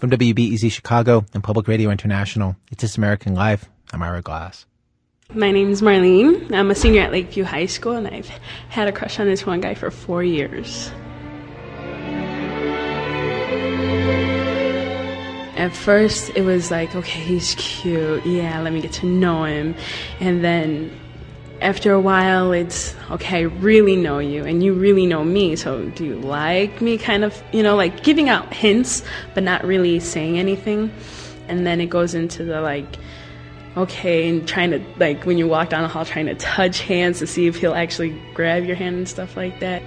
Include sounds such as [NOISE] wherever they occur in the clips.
From WBEZ Chicago and Public Radio International, it's This American Life. I'm Ira Glass. My name is Marlene. I'm a senior at Lakeview High School, and I've had a crush on this one guy for four years. At first, it was like, okay, he's cute. Yeah, let me get to know him. And then after a while, it's okay, I really know you and you really know me. So, do you like me? Kind of, you know, like giving out hints, but not really saying anything. And then it goes into the like, okay, and trying to, like, when you walk down the hall, trying to touch hands to see if he'll actually grab your hand and stuff like that.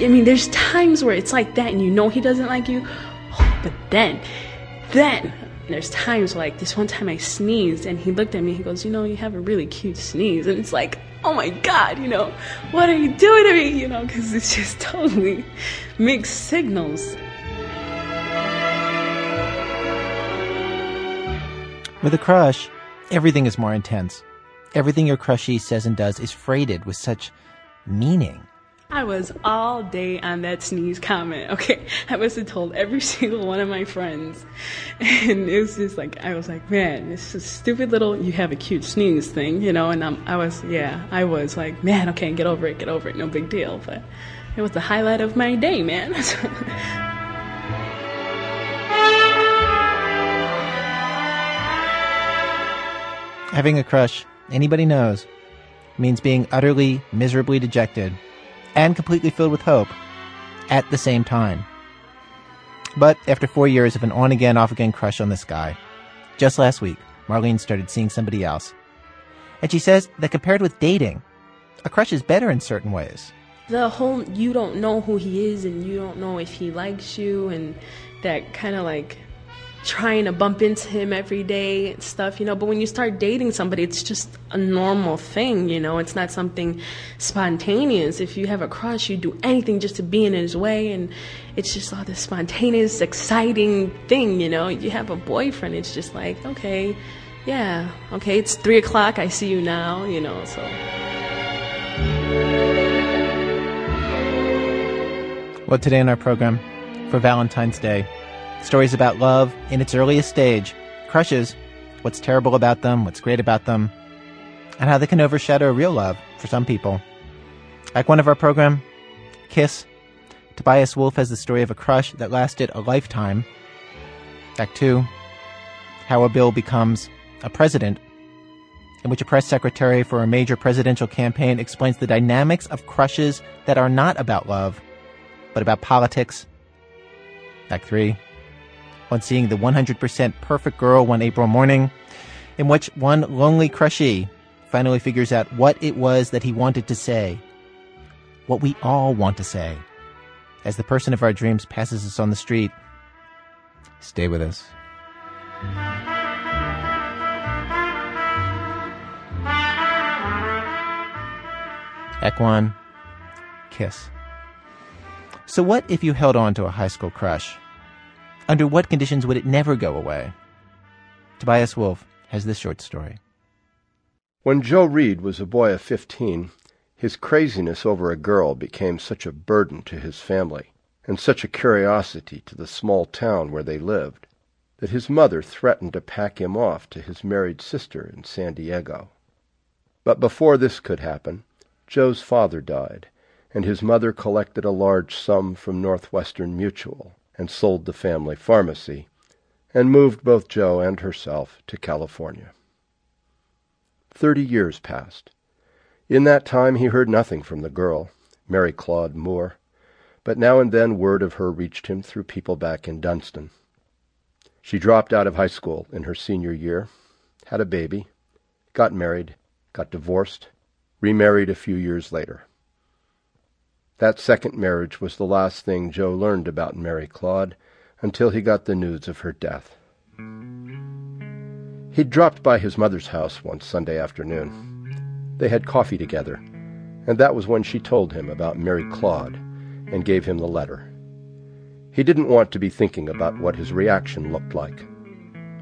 I mean, there's times where it's like that and you know he doesn't like you, but then then there's times like this one time I sneezed and he looked at me. He goes, "You know, you have a really cute sneeze," and it's like, "Oh my God, you know, what are you doing to me?" You know, because it's just [LAUGHS] totally mixed signals. With a crush, everything is more intense. Everything your crushie says and does is freighted with such meaning. I was all day on that sneeze comment. [LAUGHS] Okay, I must have told every [LAUGHS] single one of my friends, and it was just like I was like, man, this is stupid little you have a cute sneeze thing, you know. And I'm, I was, yeah, I was like, man, okay, get over it, get over it, no big deal. But it was the highlight of my day, man. [LAUGHS] Having a crush, anybody knows, means being utterly, miserably dejected and completely filled with hope at the same time. But after four years of an on again, off again crush on this guy, just last week, Marlene started seeing somebody else. And she says that compared with dating, a crush is better in certain ways. The whole you don't know who he is and you don't know if he likes you and that kind of like trying to bump into him every day and stuff, you know. But when you start dating somebody, it's just a normal thing, you know. It's not something spontaneous. If you have a crush, you do anything just to be in his way, and it's just all this spontaneous, exciting thing, you know. You have a boyfriend, it's just like, okay, yeah, okay, it's three o'clock, I see you now, you know, so. Well, today in our program, for Valentine's Day, Stories about love in its earliest stage, crushes, what's terrible about them, what's great about them, and how they can overshadow real love for some people. Act one of our program, Kiss. Tobias Wolff has the story of a crush that lasted a lifetime. Act two, how a bill becomes a president, in which a press secretary for a major presidential campaign explains the dynamics of crushes that are not about love, but about politics. Act three, on seeing the 100% perfect girl one April morning, in which one lonely crushee finally figures out what it was that he wanted to say. What we all want to say. As the person of our dreams passes us on the street, stay with us. Ekwan, kiss. So, what if you held on to a high school crush? Under what conditions would it never go away? Tobias Wolff has this short story. When Joe Reed was a boy of fifteen, his craziness over a girl became such a burden to his family, and such a curiosity to the small town where they lived, that his mother threatened to pack him off to his married sister in San Diego. But before this could happen, Joe's father died, and his mother collected a large sum from Northwestern Mutual and sold the family pharmacy, and moved both Joe and herself to California. Thirty years passed. In that time he heard nothing from the girl, Mary Claude Moore, but now and then word of her reached him through people back in Dunston. She dropped out of high school in her senior year, had a baby, got married, got divorced, remarried a few years later. That second marriage was the last thing Joe learned about Mary Claude until he got the news of her death. He'd dropped by his mother's house one Sunday afternoon. They had coffee together, and that was when she told him about Mary Claude and gave him the letter. He didn't want to be thinking about what his reaction looked like,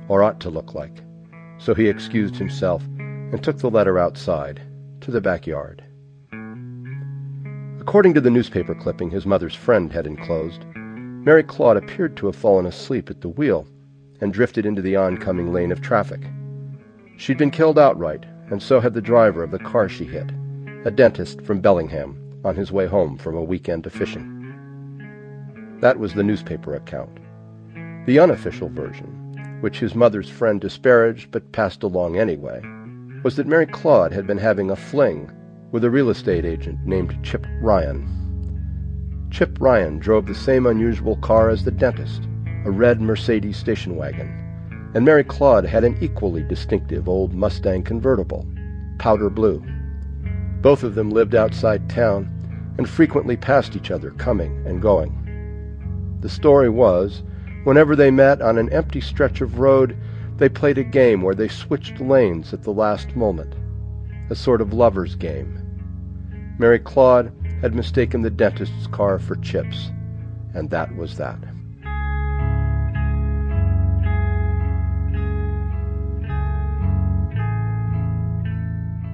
or ought to look like, so he excused himself and took the letter outside, to the backyard According to the newspaper clipping his mother's friend had enclosed, Mary Claude appeared to have fallen asleep at the wheel and drifted into the oncoming lane of traffic. She'd been killed outright, and so had the driver of the car she hit, a dentist from Bellingham, on his way home from a weekend of fishing. That was the newspaper account. The unofficial version, which his mother's friend disparaged but passed along anyway, was that Mary Claude had been having a fling with a real estate agent named Chip Ryan. Chip Ryan drove the same unusual car as the dentist, a red Mercedes station wagon, and Mary Claude had an equally distinctive old Mustang convertible, powder blue. Both of them lived outside town and frequently passed each other coming and going. The story was, whenever they met on an empty stretch of road, they played a game where they switched lanes at the last moment, a sort of lover's game. Mary Claude had mistaken the dentist's car for Chip's, and that was that.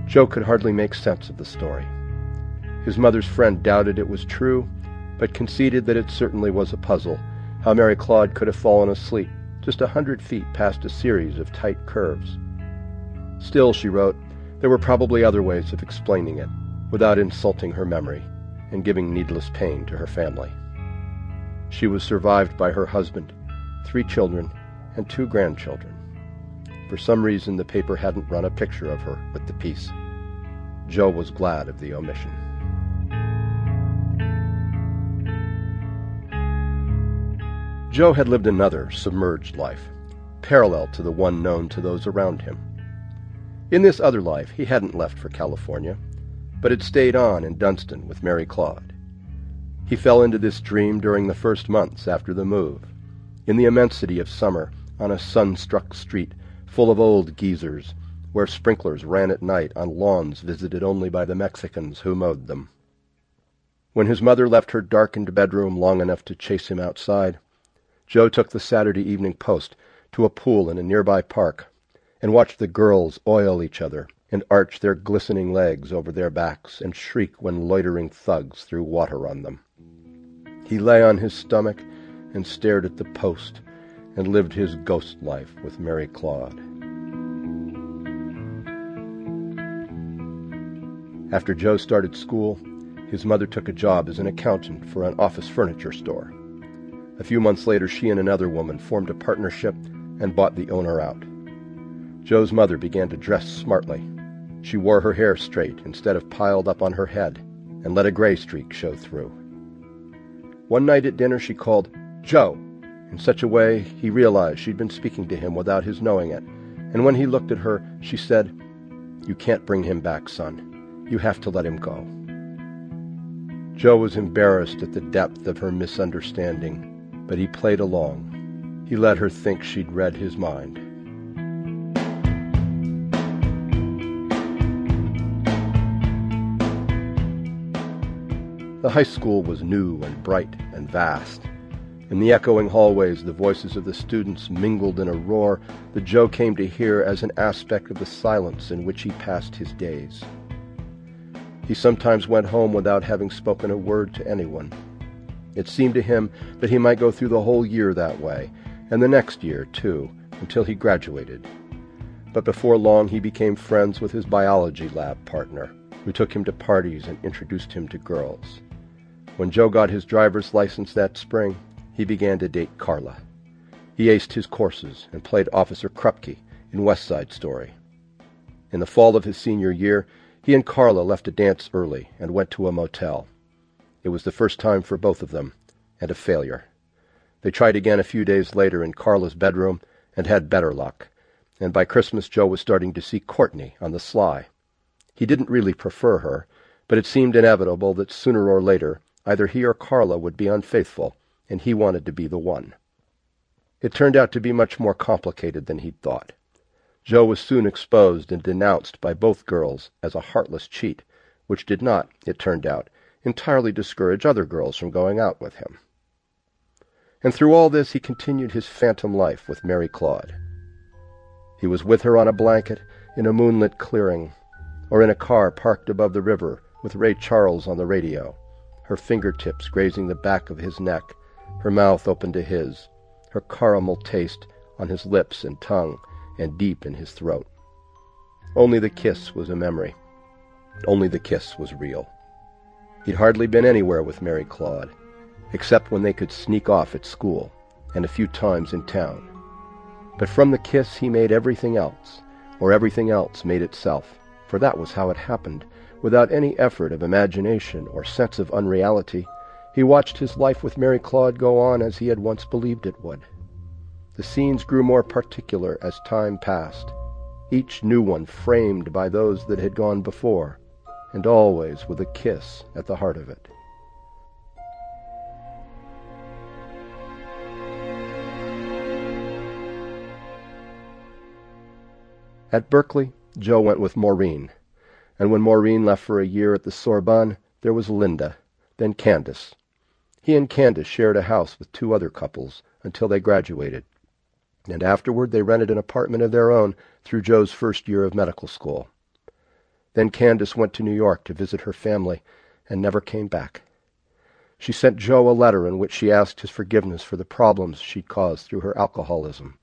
Joe could hardly make sense of the story. His mother's friend doubted it was true, but conceded that it certainly was a puzzle how Mary Claude could have fallen asleep just a hundred feet past a series of tight curves. Still, she wrote, there were probably other ways of explaining it, without insulting her memory and giving needless pain to her family. She was survived by her husband, three children, and two grandchildren. For some reason, the paper hadn't run a picture of her with the piece. Joe was glad of the omission. Joe had lived another submerged life, parallel to the one known to those around him. In this other life, he hadn't left for California, but had stayed on in Dunston with Mary Claude. He fell into this dream during the first months after the move, in the immensity of summer, on a sun-struck street full of old geezers, where sprinklers ran at night on lawns visited only by the Mexicans who mowed them. When his mother left her darkened bedroom long enough to chase him outside, Joe took the Saturday Evening Post to a pool in a nearby park and watched the girls oil each other and arch their glistening legs over their backs and shriek when loitering thugs threw water on them. He lay on his stomach and stared at the post and lived his ghost life with Mary Claude. After Joe started school, his mother took a job as an accountant for an office furniture store. A few months later, she and another woman formed a partnership and bought the owner out. Joe's mother began to dress smartly. She wore her hair straight instead of piled up on her head and let a gray streak show through. One night at dinner, she called, Joe, in such a way he realized she'd been speaking to him without his knowing it, and when he looked at her, she said, You can't bring him back, son. You have to let him go. Joe was embarrassed at the depth of her misunderstanding but he played along. He let her think she'd read his mind. The high school was new and bright and vast. In the echoing hallways, the voices of the students mingled in a roar that Joe came to hear as an aspect of the silence in which he passed his days. He sometimes went home without having spoken a word to anyone. It seemed to him that he might go through the whole year that way, and the next year, too, until he graduated. But before long he became friends with his biology lab partner, who took him to parties and introduced him to girls. When Joe got his driver's license that spring, he began to date Carla. He aced his courses and played Officer Krupke in West Side Story. In the fall of his senior year, he and Carla left a dance early and went to a motel. It was the first time for both of them, and a failure. They tried again a few days later in Carla's bedroom and had better luck, and by Christmas Joe was starting to see Courtney on the sly. He didn't really prefer her, but it seemed inevitable that sooner or later either he or Carla would be unfaithful, and he wanted to be the one. It turned out to be much more complicated than he'd thought. Joe was soon exposed and denounced by both girls as a heartless cheat, which did not, it turned out, entirely discourage other girls from going out with him. And through all this he continued his phantom life with Mary Claude. He was with her on a blanket in a moonlit clearing, or in a car parked above the river with Ray Charles on the radio, her fingertips grazing the back of his neck, her mouth open to his, her caramel taste on his lips and tongue and deep in his throat. Only the kiss was a memory. Only the kiss was real. He'd hardly been anywhere with Mary Claude, except when they could sneak off at school and a few times in town. But from the kiss he made everything else, or everything else made itself, for that was how it happened, without any effort of imagination or sense of unreality. He watched his life with Mary Claude go on as he had once believed it would. The scenes grew more particular as time passed, each new one framed by those that had gone before, and always with a kiss at the heart of it. At Berkeley, Joe went with Maureen, and when Maureen left for a year at the Sorbonne, there was Linda, then Candace. He and Candace shared a house with two other couples until they graduated, and afterward they rented an apartment of their own through Joe's first year of medical school. Then Candace went to New York to visit her family and never came back. She sent Joe a letter in which she asked his forgiveness for the problems she'd caused through her alcoholism,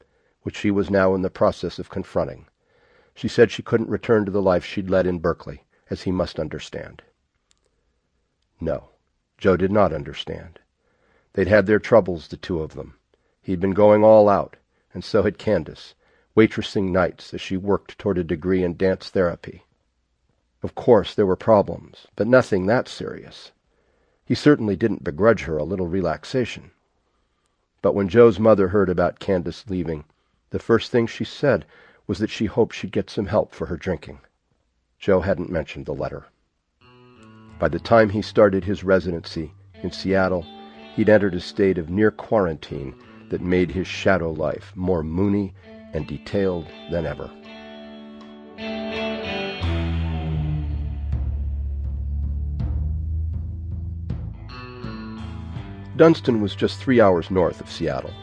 which she was now in the process of confronting. She said she couldn't return to the life she'd led in Berkeley, as he must understand. No, Joe did not understand. They'd had their troubles, the two of them. He'd been going all out, and so had Candace, waitressing nights as she worked toward a degree in dance therapy. Of course, there were problems, but nothing that serious. He certainly didn't begrudge her a little relaxation. But when Joe's mother heard about Candace leaving, the first thing she said was that she hoped she'd get some help for her drinking. Joe hadn't mentioned the letter. By the time he started his residency in Seattle, he'd entered a state of near quarantine that made his shadow life more moony and detailed than ever. Dunston was just three hours north of Seattle.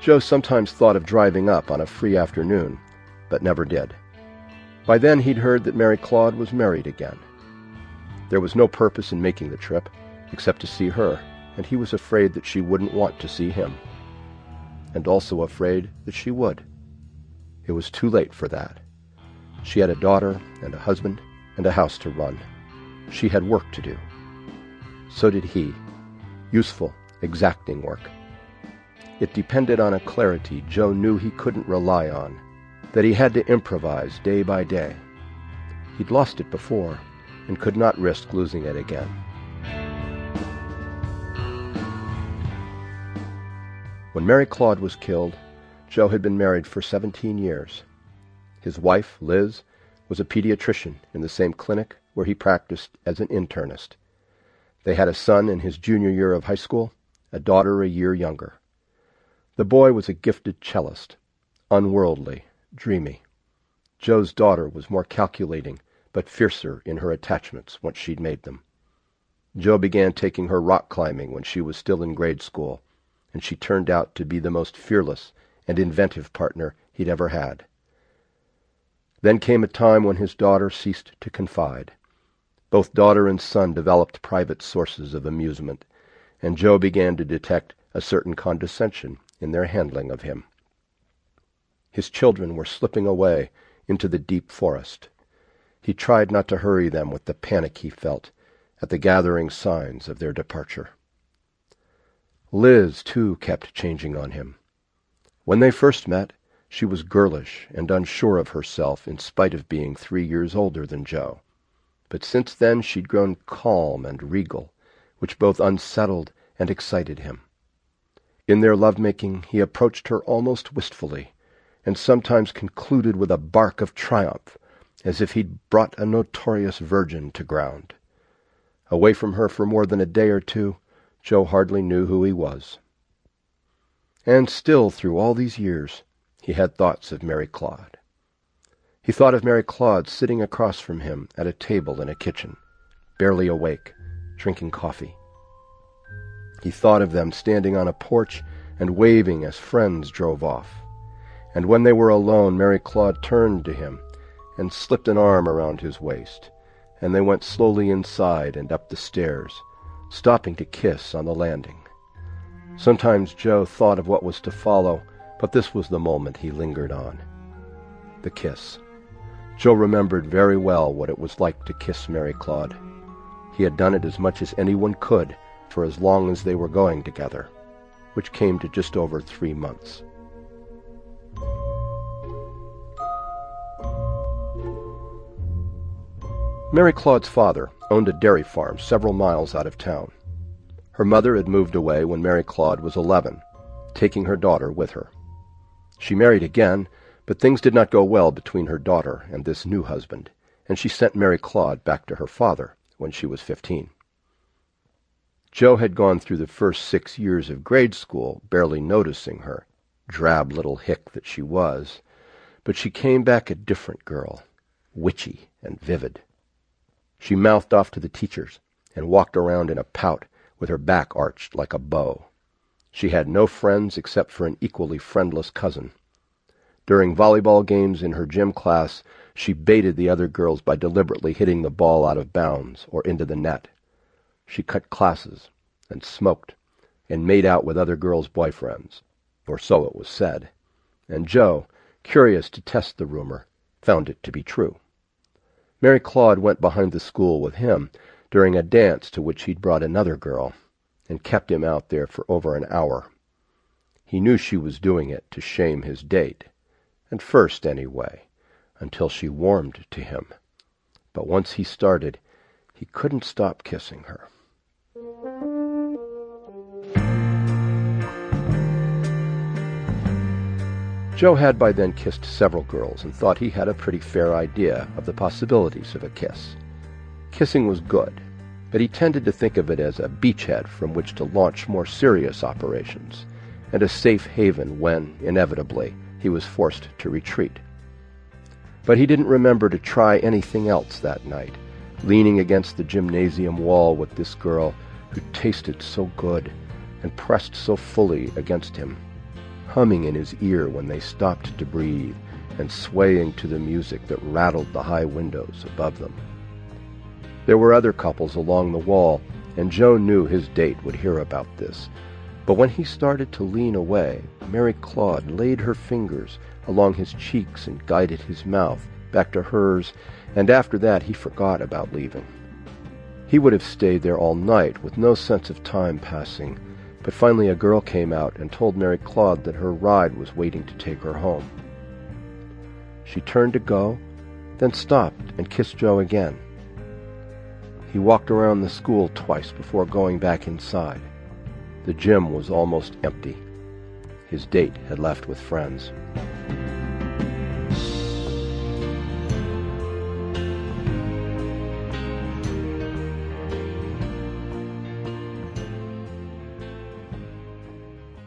Joe sometimes thought of driving up on a free afternoon, but never did. By then he'd heard that Mary Claude was married again. There was no purpose in making the trip, except to see her, and he was afraid that she wouldn't want to see him and also afraid that she would. It was too late for that. She had a daughter and a husband and a house to run. She had work to do. So did he. Useful, exacting work. It depended on a clarity Joe knew he couldn't rely on, that he had to improvise day by day. He'd lost it before and could not risk losing it again. When Mary Claude was killed, Joe had been married for 17 years. His wife, Liz, was a pediatrician in the same clinic where he practiced as an internist. They had a son in his junior year of high school, a daughter a year younger. The boy was a gifted cellist, unworldly, dreamy. Joe's daughter was more calculating, but fiercer in her attachments once she'd made them. Joe began taking her rock climbing when she was still in grade school, and she turned out to be the most fearless and inventive partner he'd ever had. Then came a time when his daughter ceased to confide. Both daughter and son developed private sources of amusement, and Joe began to detect a certain condescension in their handling of him. His children were slipping away into the deep forest. He tried not to hurry them with the panic he felt at the gathering signs of their departure. Liz, too, kept changing on him. When they first met, she was girlish and unsure of herself in spite of being three years older than Joe. But since then she'd grown calm and regal, which both unsettled and excited him. In their love-making he approached her almost wistfully, and sometimes concluded with a bark of triumph, as if he'd brought a notorious virgin to ground. Away from her for more than a day or two, Joe hardly knew who he was. And still, through all these years, he had thoughts of Mary Claude. He thought of Mary Claude sitting across from him at a table in a kitchen, barely awake, drinking coffee. He thought of them standing on a porch and waving as friends drove off. And when they were alone, Mary Claude turned to him and slipped an arm around his waist, and they went slowly inside and up the stairs, stopping to kiss on the landing. Sometimes Joe thought of what was to follow, but this was the moment he lingered on. The kiss. Joe remembered very well what it was like to kiss Mary Claude. He had done it as much as anyone could for as long as they were going together, which came to just over three months. Mary Claude's father owned a dairy farm several miles out of town. Her mother had moved away when Mary Claude was eleven, taking her daughter with her. She married again, but things did not go well between her daughter and this new husband, and she sent Mary Claude back to her father when she was fifteen. Joe had gone through the first six years of grade school barely noticing her, drab little hick that she was, but she came back a different girl, witchy and vivid. She mouthed off to the teachers and walked around in a pout with her back arched like a bow. She had no friends except for an equally friendless cousin. During volleyball games in her gym class, she baited the other girls by deliberately hitting the ball out of bounds or into the net. She cut classes and smoked and made out with other girls' boyfriends, or so it was said, and Joe, curious to test the rumor, found it to be true. Mary Claude went behind the school with him during a dance to which he'd brought another girl, and kept him out there for over an hour. He knew she was doing it to shame his date, at first anyway, until she warmed to him. But once he started, he couldn't stop kissing her. Joe had by then kissed several girls and thought he had a pretty fair idea of the possibilities of a kiss. Kissing was good, but he tended to think of it as a beachhead from which to launch more serious operations, and a safe haven when, inevitably, he was forced to retreat. But he didn't remember to try anything else that night, leaning against the gymnasium wall with this girl who tasted so good and pressed so fully against him humming in his ear when they stopped to breathe and swaying to the music that rattled the high windows above them. There were other couples along the wall, and Joe knew his date would hear about this. But when he started to lean away, Mary Claude laid her fingers along his cheeks and guided his mouth back to hers, and after that he forgot about leaving. He would have stayed there all night with no sense of time passing, but finally a girl came out and told Mary Claude that her ride was waiting to take her home. She turned to go, then stopped and kissed Joe again. He walked around the school twice before going back inside. The gym was almost empty. His date had left with friends.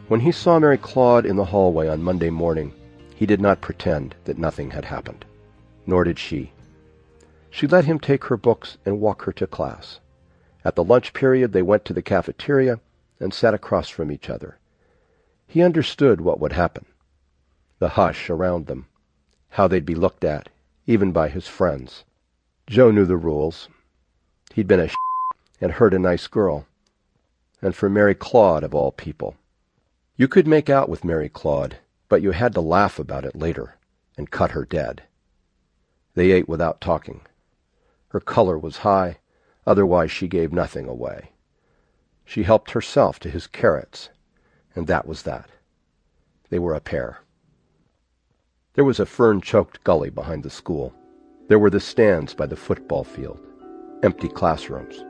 When he saw Mary Claude in the hallway on Monday morning, he did not pretend that nothing had happened. Nor did she. She let him take her books and walk her to class. At the lunch period they went to the cafeteria and sat across from each other. He understood what would happen. The hush around them. How they'd be looked at, even by his friends. Joe knew the rules. He'd been a [LAUGHS] and hurt a nice girl. And for Mary Claude, of all people, you could make out with Mary Claude, but you had to laugh about it later and cut her dead. They ate without talking. Her color was high, otherwise she gave nothing away. She helped herself to his carrots, and that was that. They were a pair. There was a fern-choked gully behind the school. There were the stands by the football field, empty classrooms.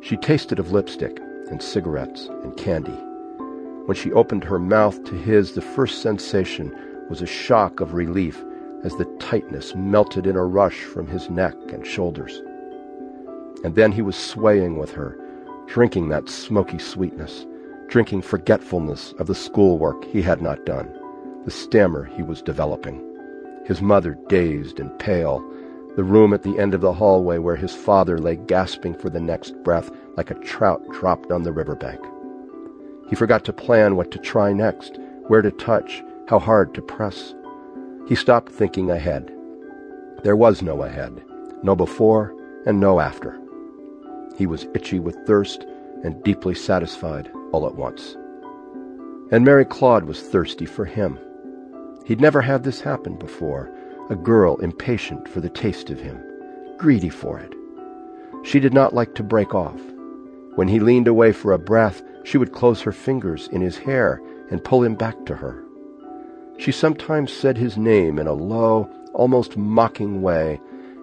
She tasted of lipstick and cigarettes and candy when she opened her mouth to his, the first sensation was a shock of relief as the tightness melted in a rush from his neck and shoulders. And then he was swaying with her, drinking that smoky sweetness, drinking forgetfulness of the schoolwork he had not done, the stammer he was developing, his mother dazed and pale, the room at the end of the hallway where his father lay gasping for the next breath like a trout dropped on the riverbank. He forgot to plan what to try next, where to touch, how hard to press. He stopped thinking ahead. There was no ahead, no before, and no after. He was itchy with thirst and deeply satisfied all at once. And Mary Claude was thirsty for him. He'd never had this happen before, a girl impatient for the taste of him, greedy for it. She did not like to break off. When he leaned away for a breath, she would close her fingers in his hair and pull him back to her. She sometimes said his name in a low, almost mocking way,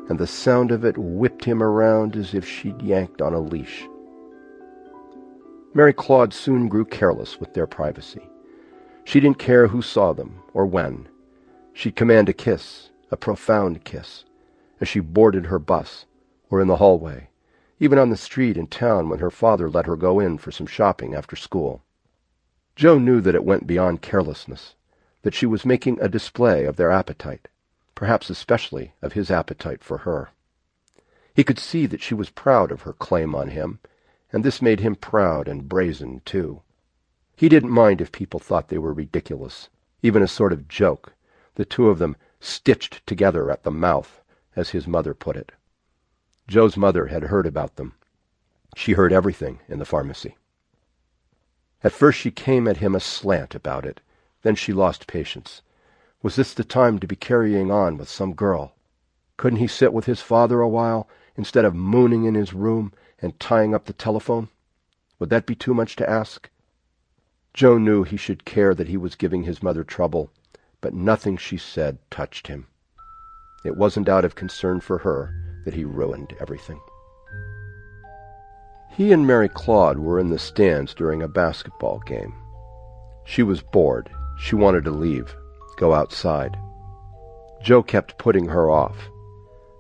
and the sound of it whipped him around as if she'd yanked on a leash. Mary Claude soon grew careless with their privacy. She didn't care who saw them or when. She'd command a kiss, a profound kiss, as she boarded her bus or in the hallway, even on the street in town when her father let her go in for some shopping after school. Joe knew that it went beyond carelessness, that she was making a display of their appetite, perhaps especially of his appetite for her. He could see that she was proud of her claim on him and this made him proud and brazen, too. He didn't mind if people thought they were ridiculous, even a sort of joke, the two of them stitched together at the mouth, as his mother put it. Joe's mother had heard about them. She heard everything in the pharmacy. At first she came at him aslant about it. Then she lost patience. Was this the time to be carrying on with some girl? Couldn't he sit with his father a while, instead of mooning in his room and tying up the telephone? Would that be too much to ask? Joe knew he should care that he was giving his mother trouble, but nothing she said touched him. It wasn't out of concern for her that he ruined everything. He and Mary Claude were in the stands during a basketball game. She was bored. She wanted to leave, go outside. Joe kept putting her off.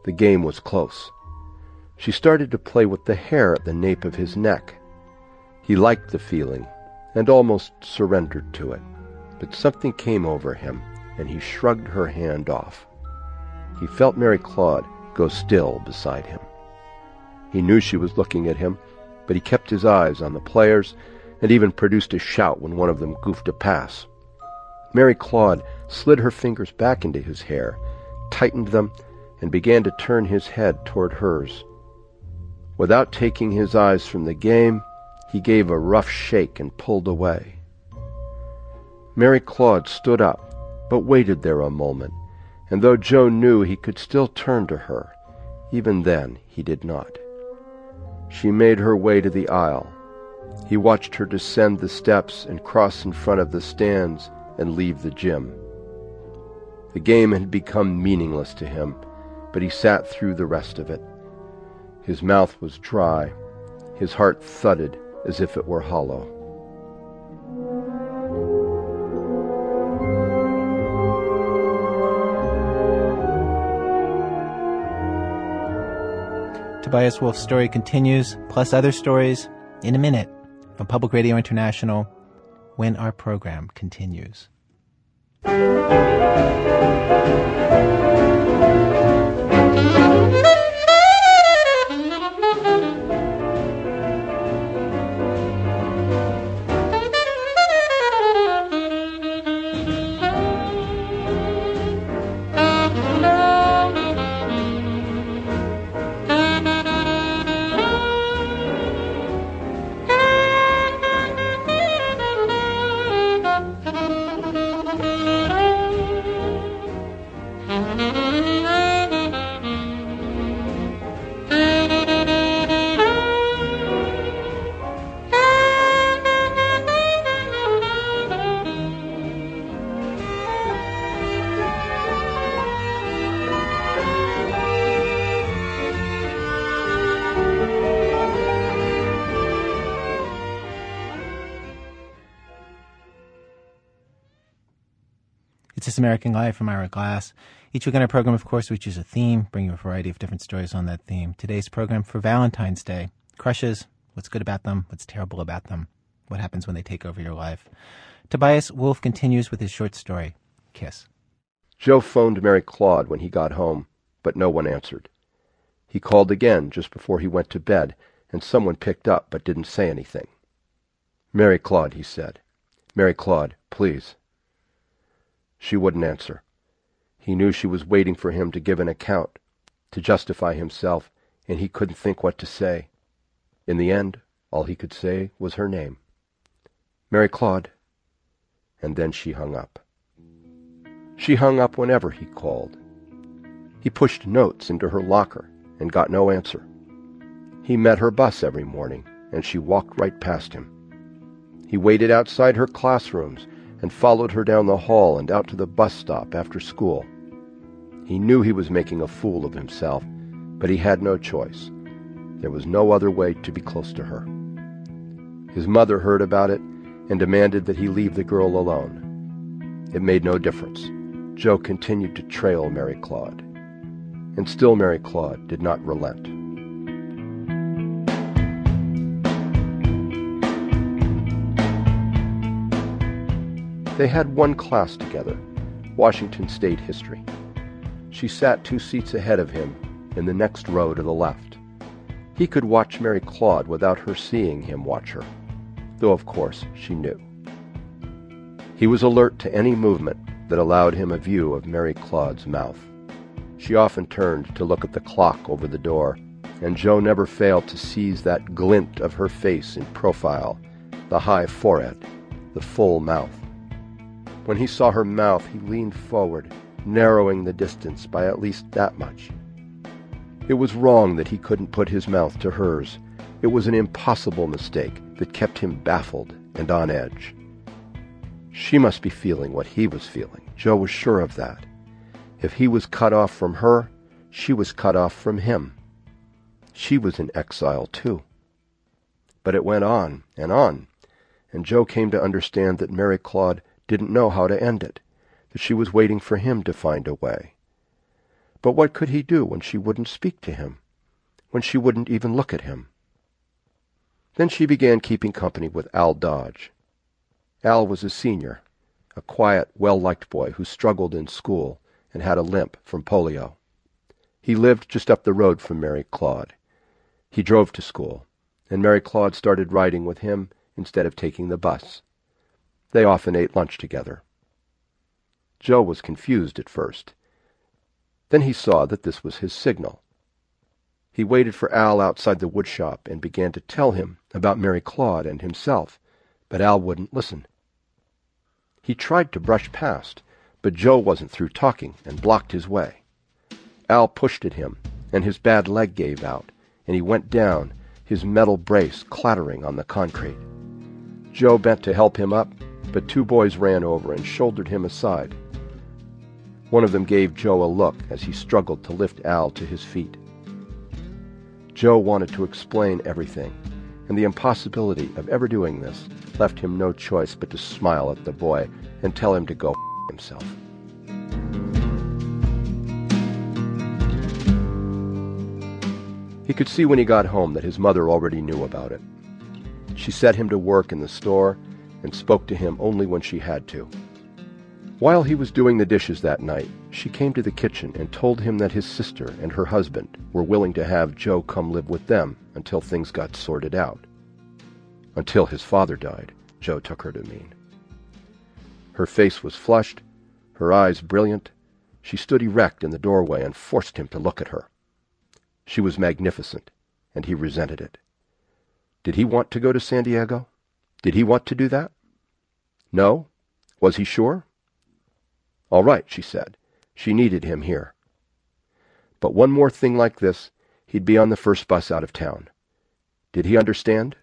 The game was close. She started to play with the hair at the nape of his neck. He liked the feeling and almost surrendered to it, but something came over him and he shrugged her hand off. He felt Mary Claude go still beside him. He knew she was looking at him, but he kept his eyes on the players and even produced a shout when one of them goofed a pass. Mary Claude slid her fingers back into his hair, tightened them, and began to turn his head toward hers. Without taking his eyes from the game, he gave a rough shake and pulled away. Mary Claude stood up, but waited there a moment, and though Joe knew he could still turn to her, even then he did not. She made her way to the aisle. He watched her descend the steps and cross in front of the stands and leave the gym. The game had become meaningless to him, but he sat through the rest of it. His mouth was dry. His heart thudded as if it were hollow. Tobias Wolff's story continues, plus other stories, in a minute from Public Radio International when our program continues. American Life from Ira Glass. Each week on our program, of course, we choose a theme, bring you a variety of different stories on that theme. Today's program for Valentine's Day crushes, what's good about them, what's terrible about them, what happens when they take over your life. Tobias Wolff continues with his short story, Kiss. Joe phoned Mary Claude when he got home, but no one answered. He called again just before he went to bed, and someone picked up but didn't say anything. Mary Claude, he said. Mary Claude, please. She wouldn't answer. He knew she was waiting for him to give an account, to justify himself, and he couldn't think what to say. In the end, all he could say was her name. Mary Claude. And then she hung up. She hung up whenever he called. He pushed notes into her locker and got no answer. He met her bus every morning, and she walked right past him. He waited outside her classrooms and followed her down the hall and out to the bus stop after school. He knew he was making a fool of himself, but he had no choice. There was no other way to be close to her. His mother heard about it and demanded that he leave the girl alone. It made no difference. Joe continued to trail Mary Claude. And still Mary Claude did not relent. They had one class together, Washington State History. She sat two seats ahead of him in the next row to the left. He could watch Mary Claude without her seeing him watch her, though of course she knew. He was alert to any movement that allowed him a view of Mary Claude's mouth. She often turned to look at the clock over the door, and Joe never failed to seize that glint of her face in profile, the high forehead, the full mouth. When he saw her mouth, he leaned forward, narrowing the distance by at least that much. It was wrong that he couldn't put his mouth to hers. It was an impossible mistake that kept him baffled and on edge. She must be feeling what he was feeling. Joe was sure of that. If he was cut off from her, she was cut off from him. She was in exile, too. But it went on and on, and Joe came to understand that Mary Claude didn't know how to end it, that she was waiting for him to find a way. But what could he do when she wouldn't speak to him, when she wouldn't even look at him? Then she began keeping company with Al Dodge. Al was a senior, a quiet, well-liked boy who struggled in school and had a limp from polio. He lived just up the road from Mary Claude. He drove to school, and Mary Claude started riding with him instead of taking the bus. They often ate lunch together. Joe was confused at first. Then he saw that this was his signal. He waited for Al outside the woodshop and began to tell him about Mary Claude and himself, but Al wouldn't listen. He tried to brush past, but Joe wasn't through talking and blocked his way. Al pushed at him, and his bad leg gave out, and he went down, his metal brace clattering on the concrete. Joe bent to help him up, but two boys ran over and shouldered him aside. One of them gave Joe a look as he struggled to lift Al to his feet. Joe wanted to explain everything, and the impossibility of ever doing this left him no choice but to smile at the boy and tell him to go himself. He could see when he got home that his mother already knew about it. She set him to work in the store and spoke to him only when she had to. While he was doing the dishes that night, she came to the kitchen and told him that his sister and her husband were willing to have Joe come live with them until things got sorted out. Until his father died, Joe took her to mean. Her face was flushed, her eyes brilliant. She stood erect in the doorway and forced him to look at her. She was magnificent, and he resented it. Did he want to go to San Diego? Did he want to do that? No? Was he sure? All right, she said. She needed him here. But one more thing like this, he'd be on the first bus out of town. Did he understand?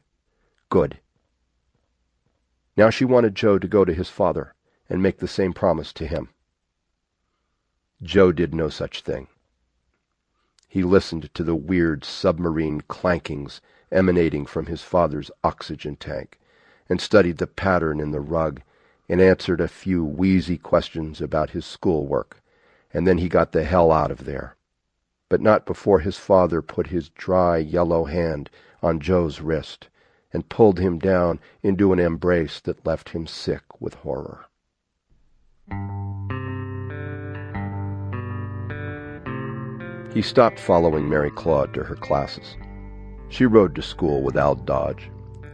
Good. Now she wanted Joe to go to his father and make the same promise to him. Joe did no such thing. He listened to the weird submarine clankings emanating from his father's oxygen tank and studied the pattern in the rug and answered a few wheezy questions about his schoolwork, and then he got the hell out of there. But not before his father put his dry yellow hand on Joe's wrist and pulled him down into an embrace that left him sick with horror. He stopped following Mary Claude to her classes. She rode to school with Al Dodge,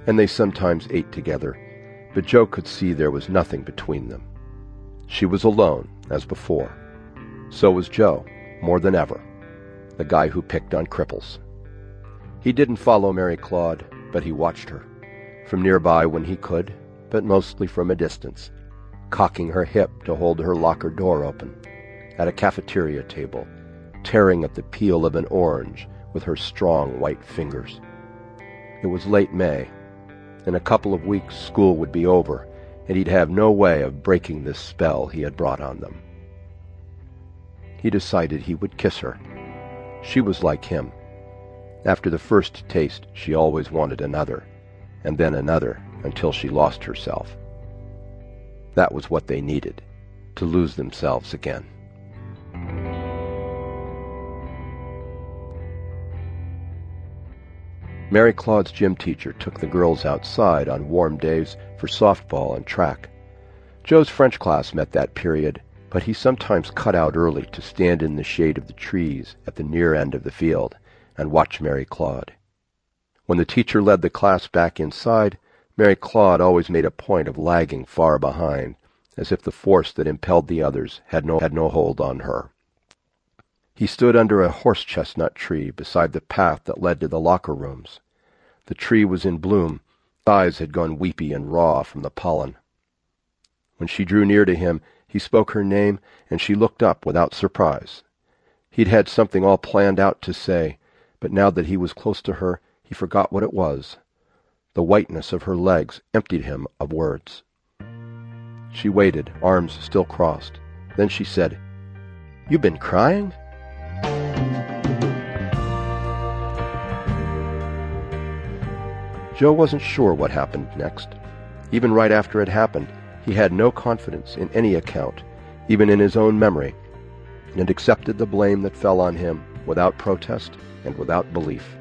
and they sometimes ate together, but Joe could see there was nothing between them. She was alone, as before. So was Joe, more than ever, the guy who picked on cripples. He didn't follow Mary Claude, but he watched her, from nearby when he could, but mostly from a distance, cocking her hip to hold her locker door open, at a cafeteria table, tearing at the peel of an orange with her strong white fingers. It was late May. In a couple of weeks school would be over, and he'd have no way of breaking this spell he had brought on them. He decided he would kiss her. She was like him. After the first taste, she always wanted another, and then another, until she lost herself. That was what they needed, to lose themselves again. Mary Claude's gym teacher took the girls outside on warm days for softball and track. Joe's French class met that period, but he sometimes cut out early to stand in the shade of the trees at the near end of the field and watch Mary Claude. When the teacher led the class back inside, Mary Claude always made a point of lagging far behind, as if the force that impelled the others had no, had no hold on her. He stood under a horse chestnut tree beside the path that led to the locker rooms. The tree was in bloom. Eyes had gone weepy and raw from the pollen. When she drew near to him, he spoke her name, and she looked up without surprise. He'd had something all planned out to say, but now that he was close to her, he forgot what it was. The whiteness of her legs emptied him of words. She waited, arms still crossed. Then she said, You've been crying? Joe wasn't sure what happened next. Even right after it happened, he had no confidence in any account, even in his own memory, and accepted the blame that fell on him without protest and without belief.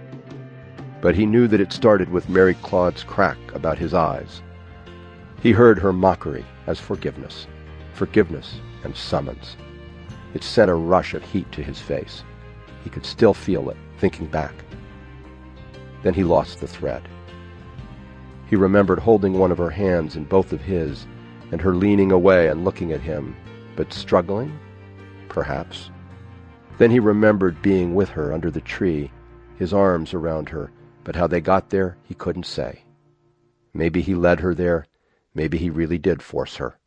But he knew that it started with Mary Claude's crack about his eyes. He heard her mockery as forgiveness, forgiveness and summons. It sent a rush of heat to his face. He could still feel it, thinking back. Then he lost the thread. He remembered holding one of her hands in both of his, and her leaning away and looking at him, but struggling? Perhaps. Then he remembered being with her under the tree, his arms around her, but how they got there he couldn't say. Maybe he led her there, maybe he really did force her.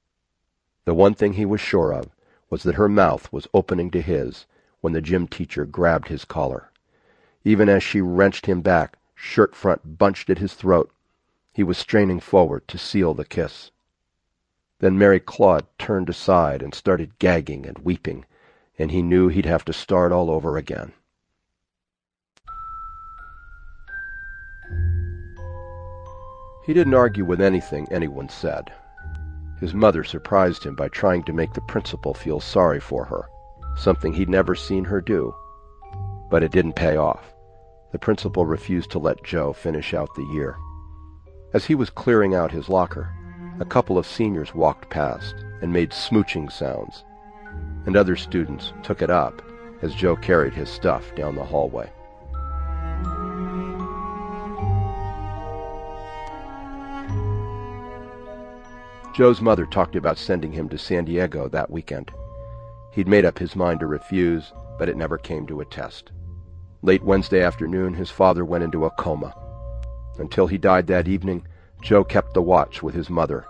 The one thing he was sure of was that her mouth was opening to his when the gym teacher grabbed his collar. Even as she wrenched him back, shirt front bunched at his throat, he was straining forward to seal the kiss. Then Mary Claude turned aside and started gagging and weeping, and he knew he'd have to start all over again. He didn't argue with anything anyone said. His mother surprised him by trying to make the principal feel sorry for her, something he'd never seen her do. But it didn't pay off. The principal refused to let Joe finish out the year. As he was clearing out his locker, a couple of seniors walked past and made smooching sounds, and other students took it up as Joe carried his stuff down the hallway. Joe's mother talked about sending him to San Diego that weekend. He'd made up his mind to refuse, but it never came to a test. Late Wednesday afternoon, his father went into a coma. Until he died that evening, Joe kept the watch with his mother,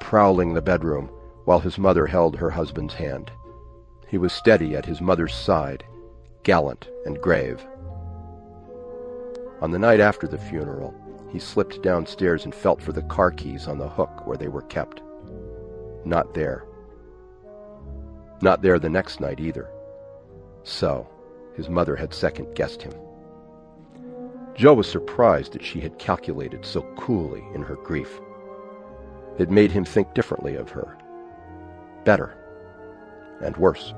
prowling the bedroom while his mother held her husband's hand. He was steady at his mother's side, gallant and grave. On the night after the funeral, he slipped downstairs and felt for the car keys on the hook where they were kept. Not there. Not there the next night either. So, his mother had second guessed him. Joe was surprised that she had calculated so coolly in her grief. It made him think differently of her. Better. And worse.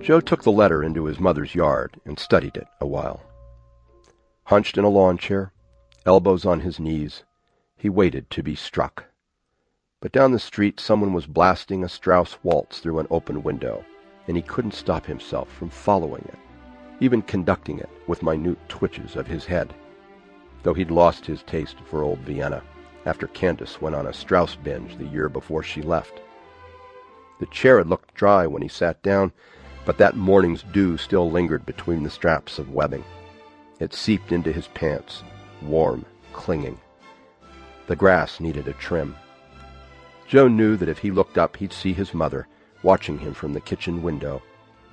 Joe took the letter into his mother's yard and studied it a while. Hunched in a lawn chair, elbows on his knees, he waited to be struck. But down the street someone was blasting a Strauss waltz through an open window, and he couldn't stop himself from following it, even conducting it with minute twitches of his head, though he'd lost his taste for old Vienna after Candace went on a Strauss binge the year before she left. The chair had looked dry when he sat down, but that morning's dew still lingered between the straps of webbing. It seeped into his pants, warm, clinging. The grass needed a trim. Joe knew that if he looked up he'd see his mother watching him from the kitchen window,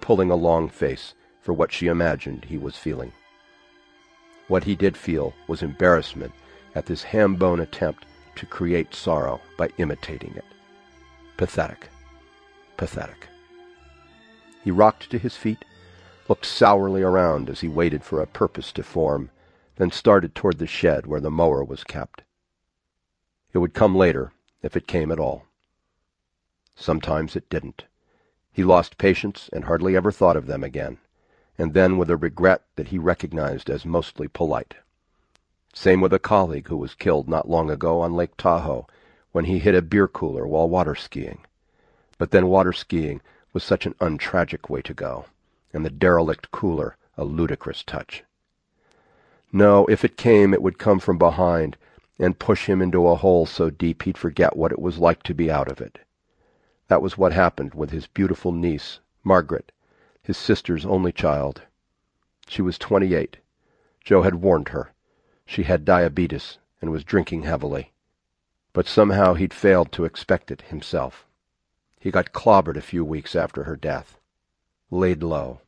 pulling a long face for what she imagined he was feeling. What he did feel was embarrassment at this ham-bone attempt to create sorrow by imitating it. Pathetic. Pathetic. He rocked to his feet, looked sourly around as he waited for a purpose to form, then started toward the shed where the mower was kept. It would come later, if it came at all. Sometimes it didn't. He lost patience and hardly ever thought of them again, and then with a regret that he recognized as mostly polite. Same with a colleague who was killed not long ago on Lake Tahoe when he hit a beer cooler while water skiing. But then water skiing was such an untragic way to go, and the derelict cooler a ludicrous touch. No, if it came, it would come from behind and push him into a hole so deep he'd forget what it was like to be out of it. That was what happened with his beautiful niece, Margaret, his sister's only child. She was twenty-eight. Joe had warned her. She had diabetes and was drinking heavily. But somehow he'd failed to expect it himself. He got clobbered a few weeks after her death. Laid low.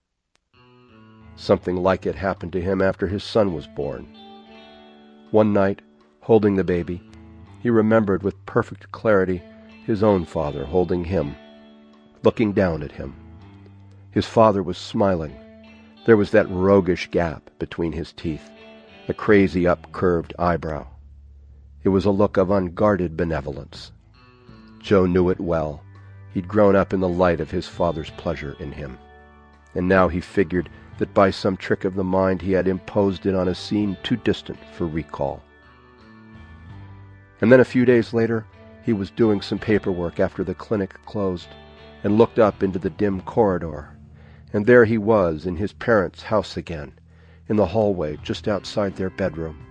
Something like it happened to him after his son was born. One night, holding the baby, he remembered with perfect clarity his own father holding him, looking down at him. His father was smiling. There was that roguish gap between his teeth a crazy up-curved eyebrow. It was a look of unguarded benevolence. Joe knew it well. He'd grown up in the light of his father's pleasure in him. And now he figured that by some trick of the mind he had imposed it on a scene too distant for recall. And then a few days later, he was doing some paperwork after the clinic closed and looked up into the dim corridor. And there he was in his parents' house again, in the hallway just outside their bedroom.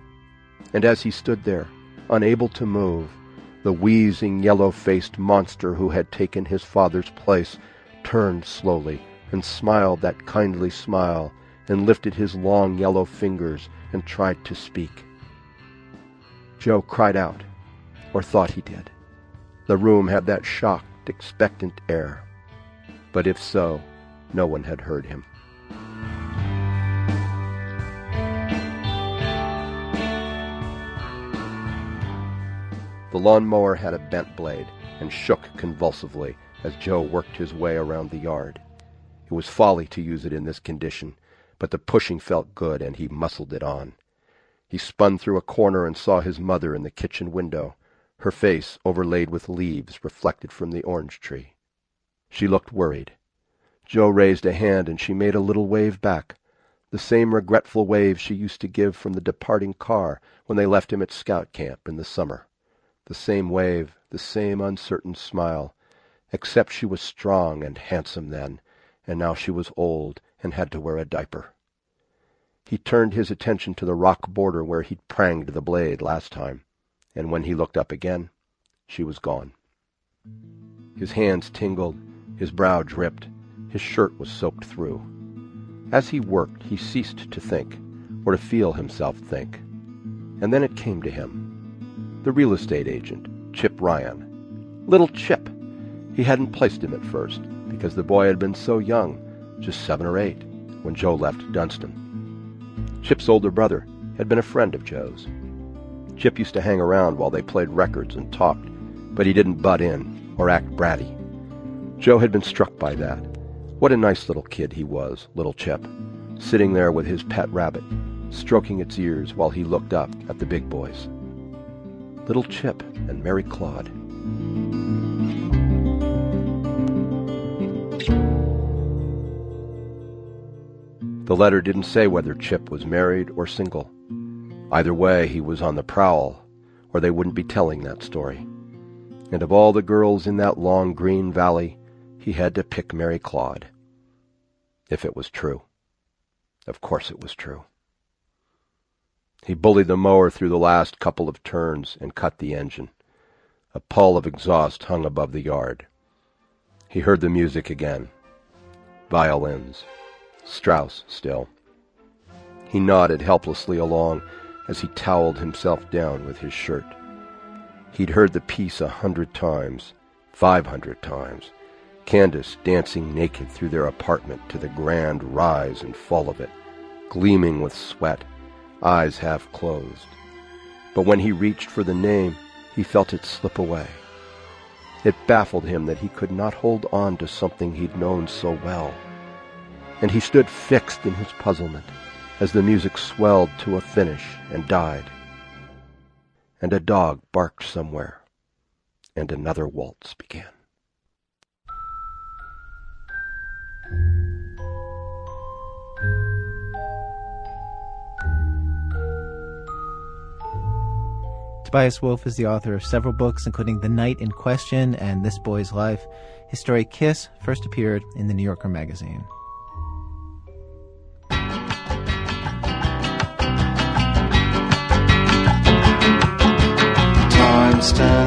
And as he stood there, unable to move, the wheezing, yellow-faced monster who had taken his father's place turned slowly and smiled that kindly smile and lifted his long yellow fingers and tried to speak. Joe cried out, or thought he did. The room had that shocked, expectant air. But if so, no one had heard him. The lawn-mower had a bent blade and shook convulsively as Joe worked his way around the yard. It was folly to use it in this condition, but the pushing felt good and he muscled it on. He spun through a corner and saw his mother in the kitchen window, her face overlaid with leaves reflected from the orange tree. She looked worried. Joe raised a hand and she made a little wave back, the same regretful wave she used to give from the departing car when they left him at scout camp in the summer the same wave, the same uncertain smile, except she was strong and handsome then, and now she was old and had to wear a diaper. He turned his attention to the rock border where he'd pranged the blade last time, and when he looked up again, she was gone. His hands tingled, his brow dripped, his shirt was soaked through. As he worked, he ceased to think, or to feel himself think. And then it came to him the real estate agent, Chip Ryan. Little Chip. He hadn't placed him at first, because the boy had been so young, just seven or eight, when Joe left Dunston. Chip's older brother had been a friend of Joe's. Chip used to hang around while they played records and talked, but he didn't butt in or act bratty. Joe had been struck by that. What a nice little kid he was, little Chip, sitting there with his pet rabbit, stroking its ears while he looked up at the big boys. Little Chip and Mary Claude. The letter didn't say whether Chip was married or single. Either way, he was on the prowl, or they wouldn't be telling that story. And of all the girls in that long green valley, he had to pick Mary Claude. If it was true. Of course it was true. He bullied the mower through the last couple of turns and cut the engine. A pall of exhaust hung above the yard. He heard the music again. Violins. Strauss still. He nodded helplessly along as he toweled himself down with his shirt. He'd heard the piece a hundred times, five hundred times. Candace dancing naked through their apartment to the grand rise and fall of it, gleaming with sweat, eyes half closed. But when he reached for the name, he felt it slip away. It baffled him that he could not hold on to something he'd known so well. And he stood fixed in his puzzlement as the music swelled to a finish and died. And a dog barked somewhere, and another waltz began. Tobias Wolff is the author of several books, including The Night in Question and This Boy's Life. His story Kiss first appeared in the New Yorker magazine.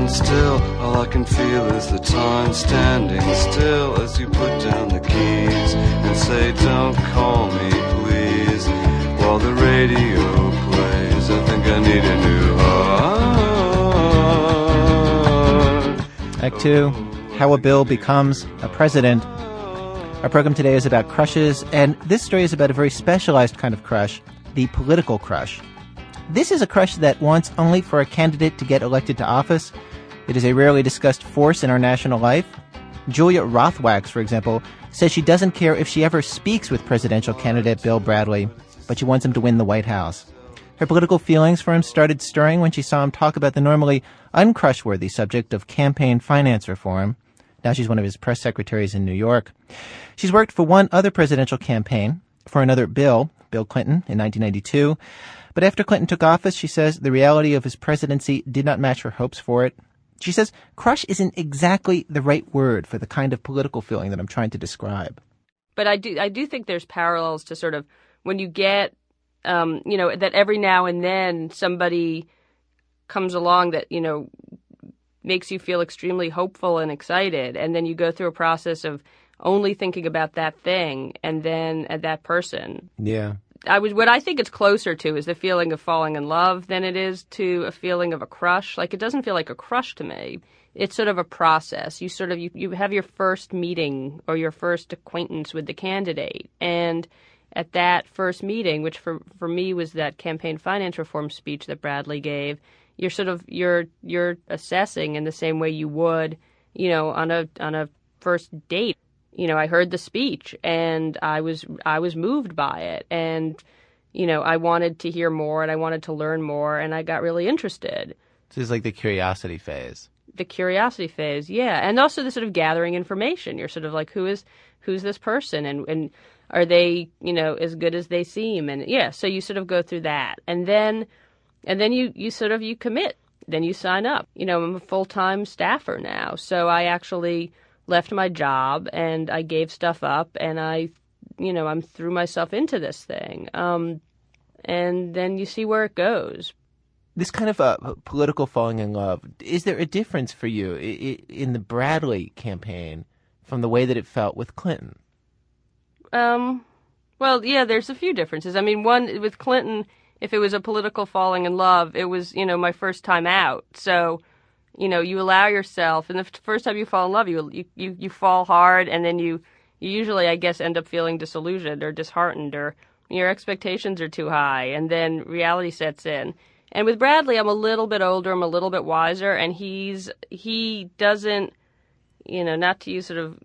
Time stands still, all I can feel is the time standing still as you put down the keys and say, Don't call me, please, while the radio plays. I think I need a new heart. Act two How a Bill Becomes a President. Our program today is about crushes, and this story is about a very specialized kind of crush the political crush. This is a crush that wants only for a candidate to get elected to office. It is a rarely discussed force in our national life. Julia Rothwax, for example, says she doesn't care if she ever speaks with presidential candidate Bill Bradley, but she wants him to win the White House. Her political feelings for him started stirring when she saw him talk about the normally uncrushworthy subject of campaign finance reform. Now she's one of his press secretaries in New York. She's worked for one other presidential campaign, for another Bill, Bill Clinton, in 1992. But after Clinton took office, she says the reality of his presidency did not match her hopes for it. She says crush isn't exactly the right word for the kind of political feeling that I'm trying to describe. But I do I do think there's parallels to sort of when you get um, you know that every now and then somebody comes along that you know makes you feel extremely hopeful and excited and then you go through a process of only thinking about that thing and then at that person Yeah. I was what I think it's closer to is the feeling of falling in love than it is to a feeling of a crush. Like it doesn't feel like a crush to me. It's sort of a process. You sort of you, you have your first meeting or your first acquaintance with the candidate and at that first meeting, which for for me was that campaign finance reform speech that Bradley gave, you're sort of you're you're assessing in the same way you would, you know, on a on a first date you know, I heard the speech and I was I was moved by it and you know, I wanted to hear more and I wanted to learn more and I got really interested. This is like the curiosity phase. The curiosity phase, yeah, and also the sort of gathering information. You're sort of like, who is who's this person and and are they you know as good as they seem and yeah, so you sort of go through that and then and then you you sort of you commit. Then you sign up. You know, I'm a full time staffer now, so I actually left my job and I gave stuff up and I, you know, I'm threw myself into this thing. Um, and then you see where it goes. This kind of uh, political falling in love, is there a difference for you in the Bradley campaign from the way that it felt with Clinton? Um, well, yeah, there's a few differences. I mean, one with Clinton, if it was a political falling in love, it was, you know, my first time out. So, you know, you allow yourself, and the first time you fall in love, you you you, you fall hard, and then you you usually, I guess, end up feeling disillusioned or disheartened, or your expectations are too high, and then reality sets in. And with Bradley, I'm a little bit older, I'm a little bit wiser, and he's he doesn't, you know, not to use sort of.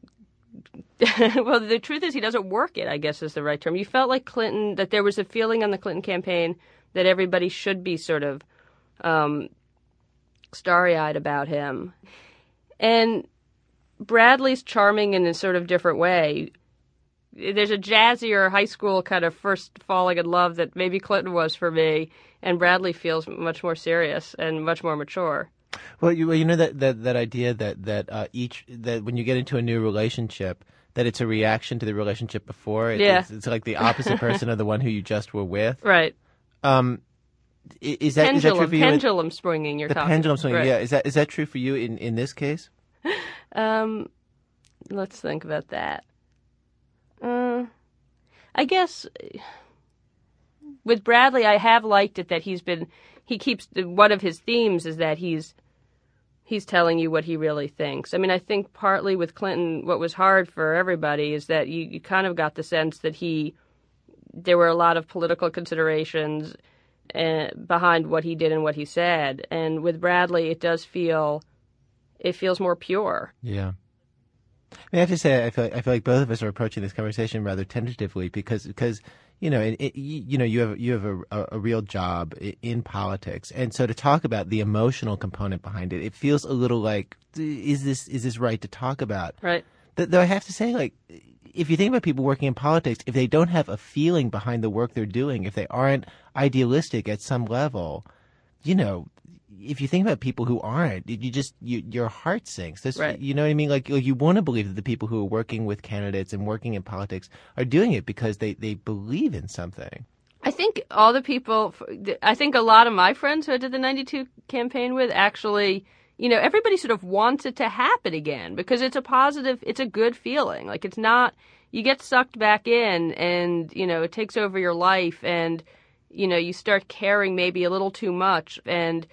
[LAUGHS] well, the truth is, he doesn't work it. I guess is the right term. You felt like Clinton that there was a feeling on the Clinton campaign that everybody should be sort of um, starry eyed about him. And Bradley's charming in a sort of different way. There's a jazzier high school kind of first falling in love that maybe Clinton was for me, and Bradley feels much more serious and much more mature. Well, you, you know that, that, that idea that that uh, each that when you get into a new relationship, that it's a reaction to the relationship before. It, yeah. It's, it's, like the opposite [LAUGHS] person of the one who you just were with. Right. Um, Is that is that pendulum, true for you? in- pendulum swinging. You're the talking. pendulum swing. Right. Yeah. Is that is that true for you in in this case? [LAUGHS] Um, let's think about that. Uh, I guess with Bradley, I have liked it that he's been. He keeps one of his themes is that he's he's telling you what he really thinks. I mean, I think partly with Clinton, what was hard for everybody is that you, you kind of got the sense that he there were a lot of political considerations uh, behind what he did and what he said. And with Bradley, it does feel it feels more pure. Yeah. I mean, I have to say, I feel, I feel like both of us are approaching this conversation rather tentatively because, because you know, it, it, you you know, you have you have a, a, a real job in politics, and so to talk about the emotional component behind it, it feels a little like, is this is this right to talk about? Right. Th- Though I have to say, like, if you think about people working in politics, if they don't have a feeling behind the work they're doing, if they aren't idealistic at some level, you know, if you think about people who aren't, you just you, your heart sinks. This, Right. You know what I mean? Like, like you want to believe that the people who are working with candidates and working in politics are doing it because they they believe in something. I think all the people, I think a lot of my friends who I did the 92 campaign with actually, you know, everybody sort of wants it to happen again because it's a positive, it's a good feeling. Like it's not, you get sucked back in and, you know, it takes over your life and, you know, you start caring maybe a little too much and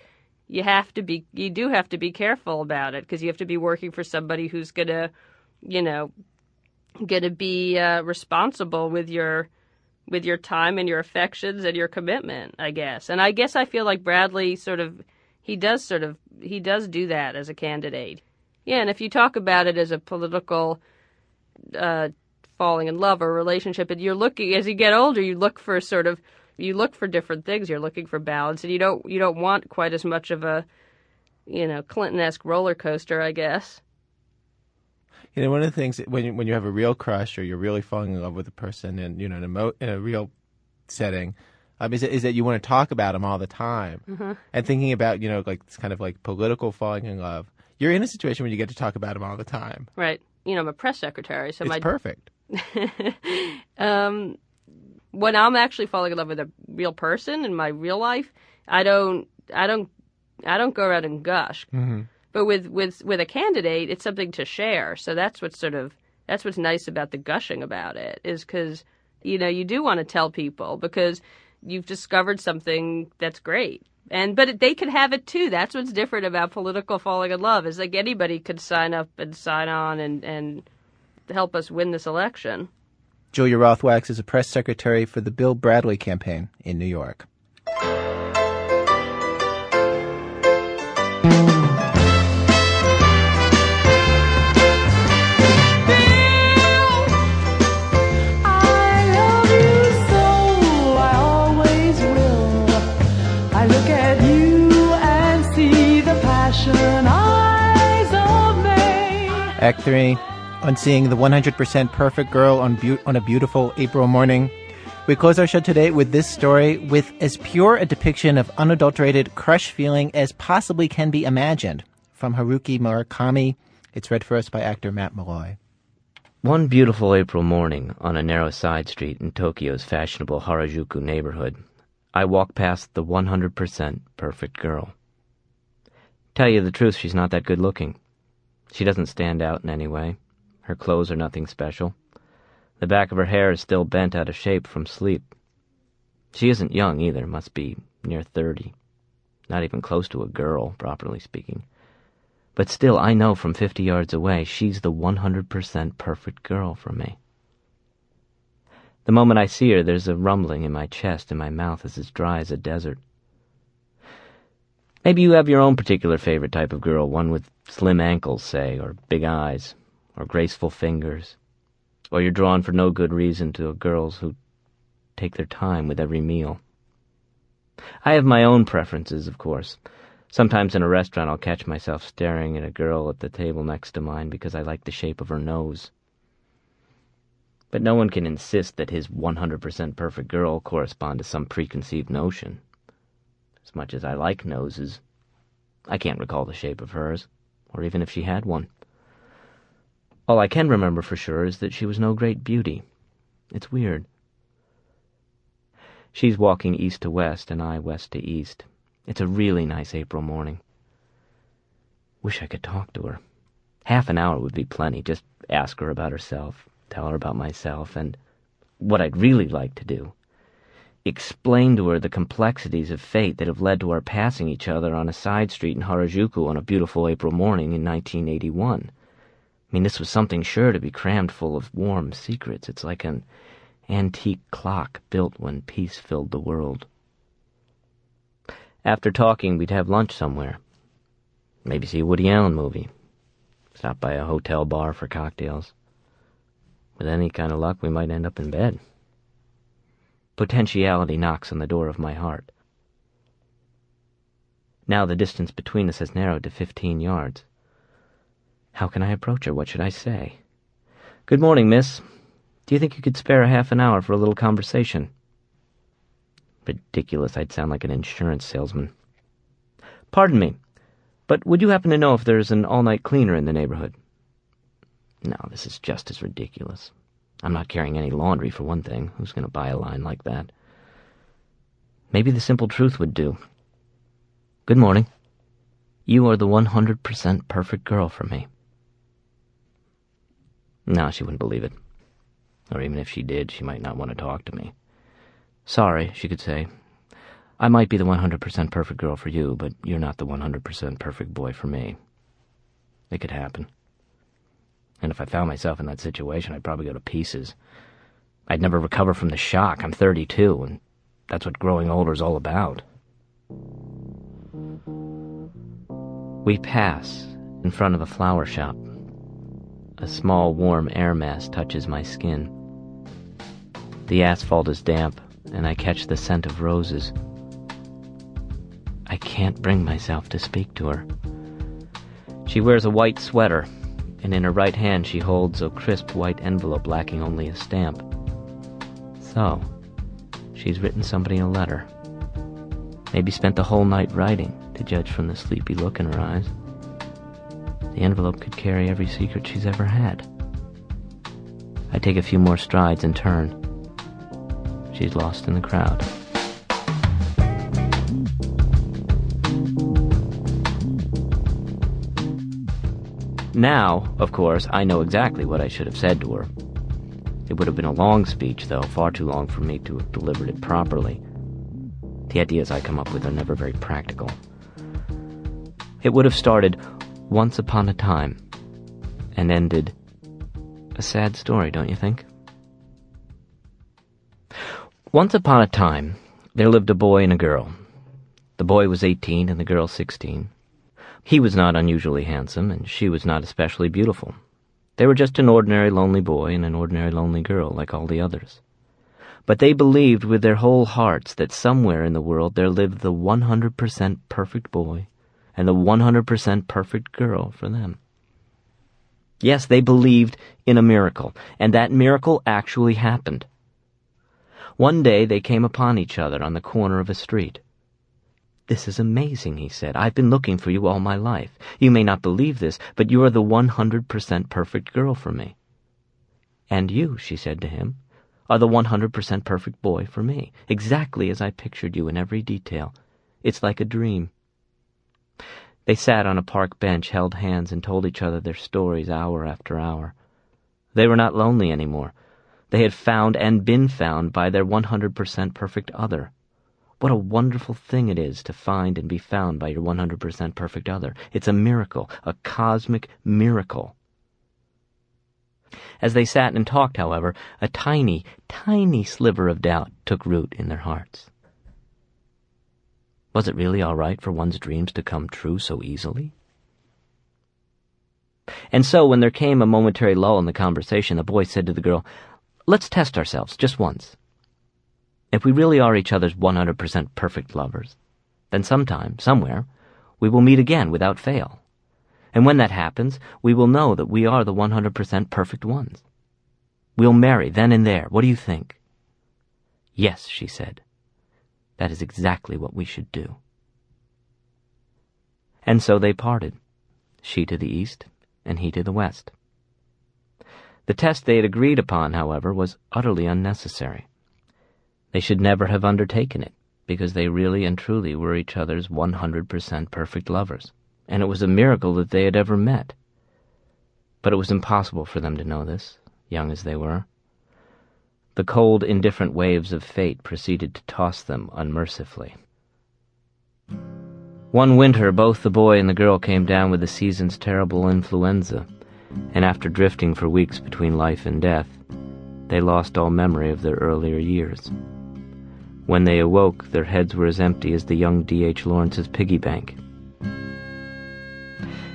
you have to be, you do have to be careful about it because you have to be working for somebody who's going to, you know, going to be uh, responsible with your, with your time and your affections and your commitment, I guess. And I guess I feel like Bradley sort of he does sort of he does do that as a candidate. Yeah, and if you talk about it as a political uh, falling in love or relationship, and you're looking as you get older, you look for sort of you look for different things. You're looking for balance, and you don't you don't want quite as much of a you know Clinton-esque roller coaster, I guess. You know, one of the things when you, when you have a real crush or you're really falling in love with a person, and you know, in a, mo- in a real setting, um, is, that- is that you want to talk about them all the time, and thinking about you know, like it's kind of like political falling in love. You're in a situation where you get to talk about them all the time. Right. You know, I'm a press secretary, so it's my perfect. [LAUGHS] um, when I'm actually falling in love with a real person in my real life, I don't, I don't, I don't go around and gush. hmm But with with with a candidate, it's something to share. So that's what's sort of that's what's nice about the gushing about it is because you know you do want to tell people because you've discovered something that's great. And but they could have it too. That's what's different about political falling in love is like anybody could sign up and sign on and and help us win this election. Julia Rothwax is a press secretary for the Bill Bradley campaign in New York. Act three, on seeing the 100% perfect girl on, beau- on a beautiful April morning. We close our show today with this story with as pure a depiction of unadulterated crush feeling as possibly can be imagined. From Haruki Murakami, it's read for us by actor Matt Malloy. One beautiful April morning on a narrow side street in Tokyo's fashionable Harajuku neighborhood, I walk past the 100% perfect girl. Tell you the truth, she's not that good looking. She doesn't stand out in any way. Her clothes are nothing special. The back of her hair is still bent out of shape from sleep. She isn't young either, must be near 30. Not even close to a girl, properly speaking. But still, I know from 50 yards away she's the 100% perfect girl for me. The moment I see her, there's a rumbling in my chest and my mouth is as dry as a desert. Maybe you have your own particular favorite type of girl, one with slim ankles, say, or big eyes, or graceful fingers. Or you're drawn for no good reason to girls who take their time with every meal. I have my own preferences, of course. Sometimes in a restaurant I'll catch myself staring at a girl at the table next to mine because I like the shape of her nose. But no one can insist that his 100% perfect girl correspond to some preconceived notion. As much as I like noses, I can't recall the shape of hers, or even if she had one. All I can remember for sure is that she was no great beauty. It's weird. She's walking east to west and I west to east. It's a really nice April morning. Wish I could talk to her. Half an hour would be plenty. Just ask her about herself, tell her about myself, and what I'd really like to do. Explain to her the complexities of fate that have led to our passing each other on a side street in Harajuku on a beautiful April morning in 1981. I mean, this was something sure to be crammed full of warm secrets. It's like an antique clock built when peace filled the world. After talking, we'd have lunch somewhere. Maybe see a Woody Allen movie. Stop by a hotel bar for cocktails. With any kind of luck, we might end up in bed. Potentiality knocks on the door of my heart. Now the distance between us has narrowed to fifteen yards. How can I approach her? What should I say? Good morning, miss. Do you think you could spare a half an hour for a little conversation? Ridiculous, I'd sound like an insurance salesman. Pardon me, but would you happen to know if there's an all-night cleaner in the neighborhood? No, this is just as ridiculous. I'm not carrying any laundry, for one thing. Who's going to buy a line like that? Maybe the simple truth would do. Good morning. You are the 100% perfect girl for me. No, she wouldn't believe it. Or even if she did, she might not want to talk to me. Sorry, she could say. I might be the 100% perfect girl for you, but you're not the 100% perfect boy for me. It could happen. And if I found myself in that situation, I'd probably go to pieces. I'd never recover from the shock. I'm 32, and that's what growing older is all about. We pass in front of a flower shop. A small warm air mass touches my skin. The asphalt is damp, and I catch the scent of roses. I can't bring myself to speak to her. She wears a white sweater, and in her right hand she holds a crisp white envelope lacking only a stamp. So, she's written somebody a letter. Maybe spent the whole night writing, to judge from the sleepy look in her eyes. The envelope could carry every secret she's ever had. I take a few more strides and turn. She's lost in the crowd. Now, of course, I know exactly what I should have said to her. It would have been a long speech, though, far too long for me to have delivered it properly. The ideas I come up with are never very practical. It would have started once upon a time and ended a sad story, don't you think? Once upon a time, there lived a boy and a girl. The boy was 18 and the girl 16. He was not unusually handsome, and she was not especially beautiful. They were just an ordinary lonely boy and an ordinary lonely girl, like all the others. But they believed with their whole hearts that somewhere in the world there lived the 100% perfect boy and the 100% perfect girl for them. Yes, they believed in a miracle, and that miracle actually happened. One day they came upon each other on the corner of a street. This is amazing, he said. I've been looking for you all my life. You may not believe this, but you are the 100% perfect girl for me. And you, she said to him, are the 100% perfect boy for me, exactly as I pictured you in every detail. It's like a dream. They sat on a park bench, held hands, and told each other their stories hour after hour. They were not lonely anymore. They had found and been found by their 100% perfect other. What a wonderful thing it is to find and be found by your 100% perfect other. It's a miracle, a cosmic miracle. As they sat and talked, however, a tiny, tiny sliver of doubt took root in their hearts. Was it really all right for one's dreams to come true so easily? And so, when there came a momentary lull in the conversation, the boy said to the girl, Let's test ourselves, just once. If we really are each other's 100% perfect lovers, then sometime, somewhere, we will meet again without fail. And when that happens, we will know that we are the 100% perfect ones. We'll marry then and there. What do you think? Yes, she said. That is exactly what we should do. And so they parted, she to the east and he to the west. The test they had agreed upon, however, was utterly unnecessary. They should never have undertaken it, because they really and truly were each other's 100% perfect lovers, and it was a miracle that they had ever met. But it was impossible for them to know this, young as they were. The cold, indifferent waves of fate proceeded to toss them unmercifully. One winter, both the boy and the girl came down with the season's terrible influenza, and after drifting for weeks between life and death, they lost all memory of their earlier years. When they awoke, their heads were as empty as the young D.H. Lawrence's piggy bank.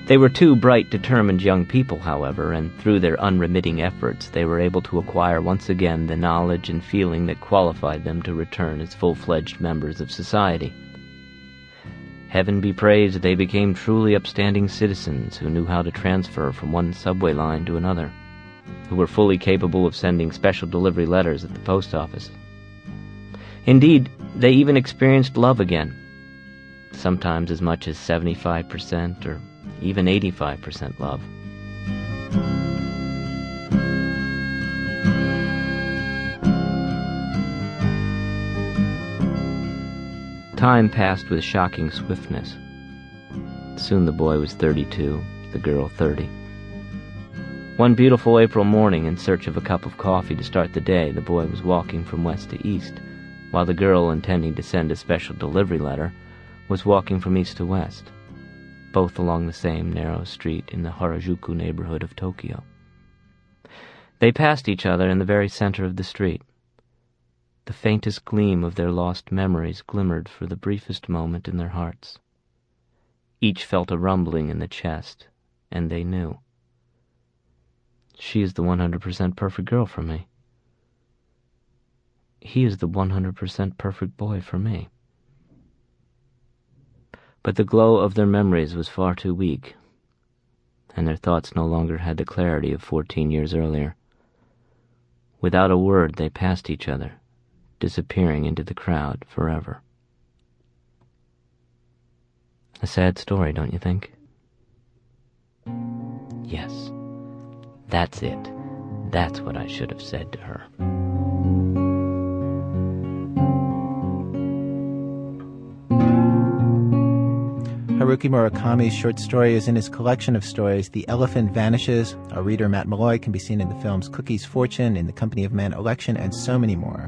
They were two bright, determined young people, however, and through their unremitting efforts, they were able to acquire once again the knowledge and feeling that qualified them to return as full fledged members of society. Heaven be praised, they became truly upstanding citizens who knew how to transfer from one subway line to another, who were fully capable of sending special delivery letters at the post office, Indeed, they even experienced love again, sometimes as much as 75% or even 85% love. Time passed with shocking swiftness. Soon the boy was 32, the girl 30. One beautiful April morning, in search of a cup of coffee to start the day, the boy was walking from west to east while the girl intending to send a special delivery letter was walking from east to west, both along the same narrow street in the Harajuku neighborhood of Tokyo. They passed each other in the very center of the street. The faintest gleam of their lost memories glimmered for the briefest moment in their hearts. Each felt a rumbling in the chest, and they knew. She is the 100% perfect girl for me he is the 100% perfect boy for me. But the glow of their memories was far too weak, and their thoughts no longer had the clarity of 14 years earlier. Without a word, they passed each other, disappearing into the crowd forever. A sad story, don't you think? Yes, that's it. That's what I should have said to her. Haruki Murakami's short story is in his collection of stories, The Elephant Vanishes. Our reader, Matt Malloy, can be seen in the films Cookie's Fortune, In the Company of Men, Election, and so many more.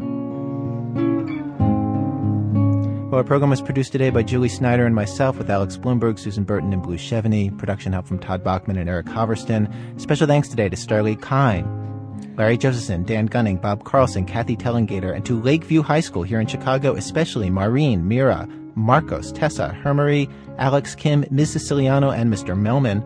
Well, our program was produced today by Julie Snyder and myself with Alex Blumberg, Susan Burton, and Blue Chevigny. Production help from Todd Bachman and Eric Hoverston. Special thanks today to Starlee Kine, Larry Josephson, Dan Gunning, Bob Carlson, Kathy Tellingater, and to Lakeview High School here in Chicago, especially Maureen, Mira, Marcos, Tessa, Hermery, Alex Kim, Ms. Siciliano, and Mr. Melman.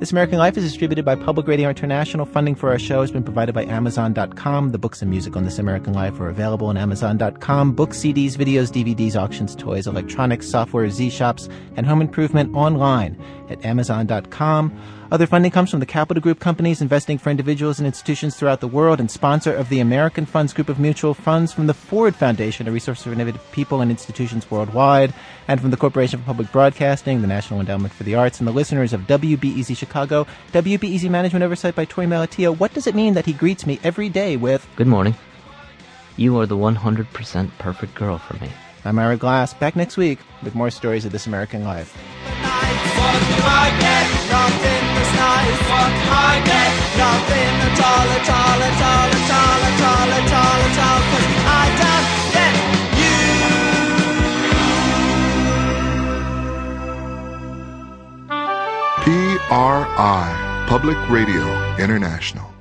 This American Life is distributed by Public Radio International. Funding for our show has been provided by Amazon.com. The books and music on This American Life are available on Amazon.com. Books, CDs, videos, DVDs, auctions, toys, electronics, software, zShops, and home improvement online at Amazon.com. Other funding comes from the Capital Group companies investing for individuals and institutions throughout the world and sponsor of the American Funds Group of Mutual Funds from the Ford Foundation, a resource for innovative people and institutions worldwide, and from the Corporation for Public Broadcasting, the National Endowment for the Arts, and the listeners of WBEZ Chicago, WBEZ Management Oversight by Torey Malatia. What does it mean that he greets me every day with, Good morning. You are the 100% perfect girl for me. I'm Ira Glass, back next week with more stories of this American life. PRI, Public Radio International.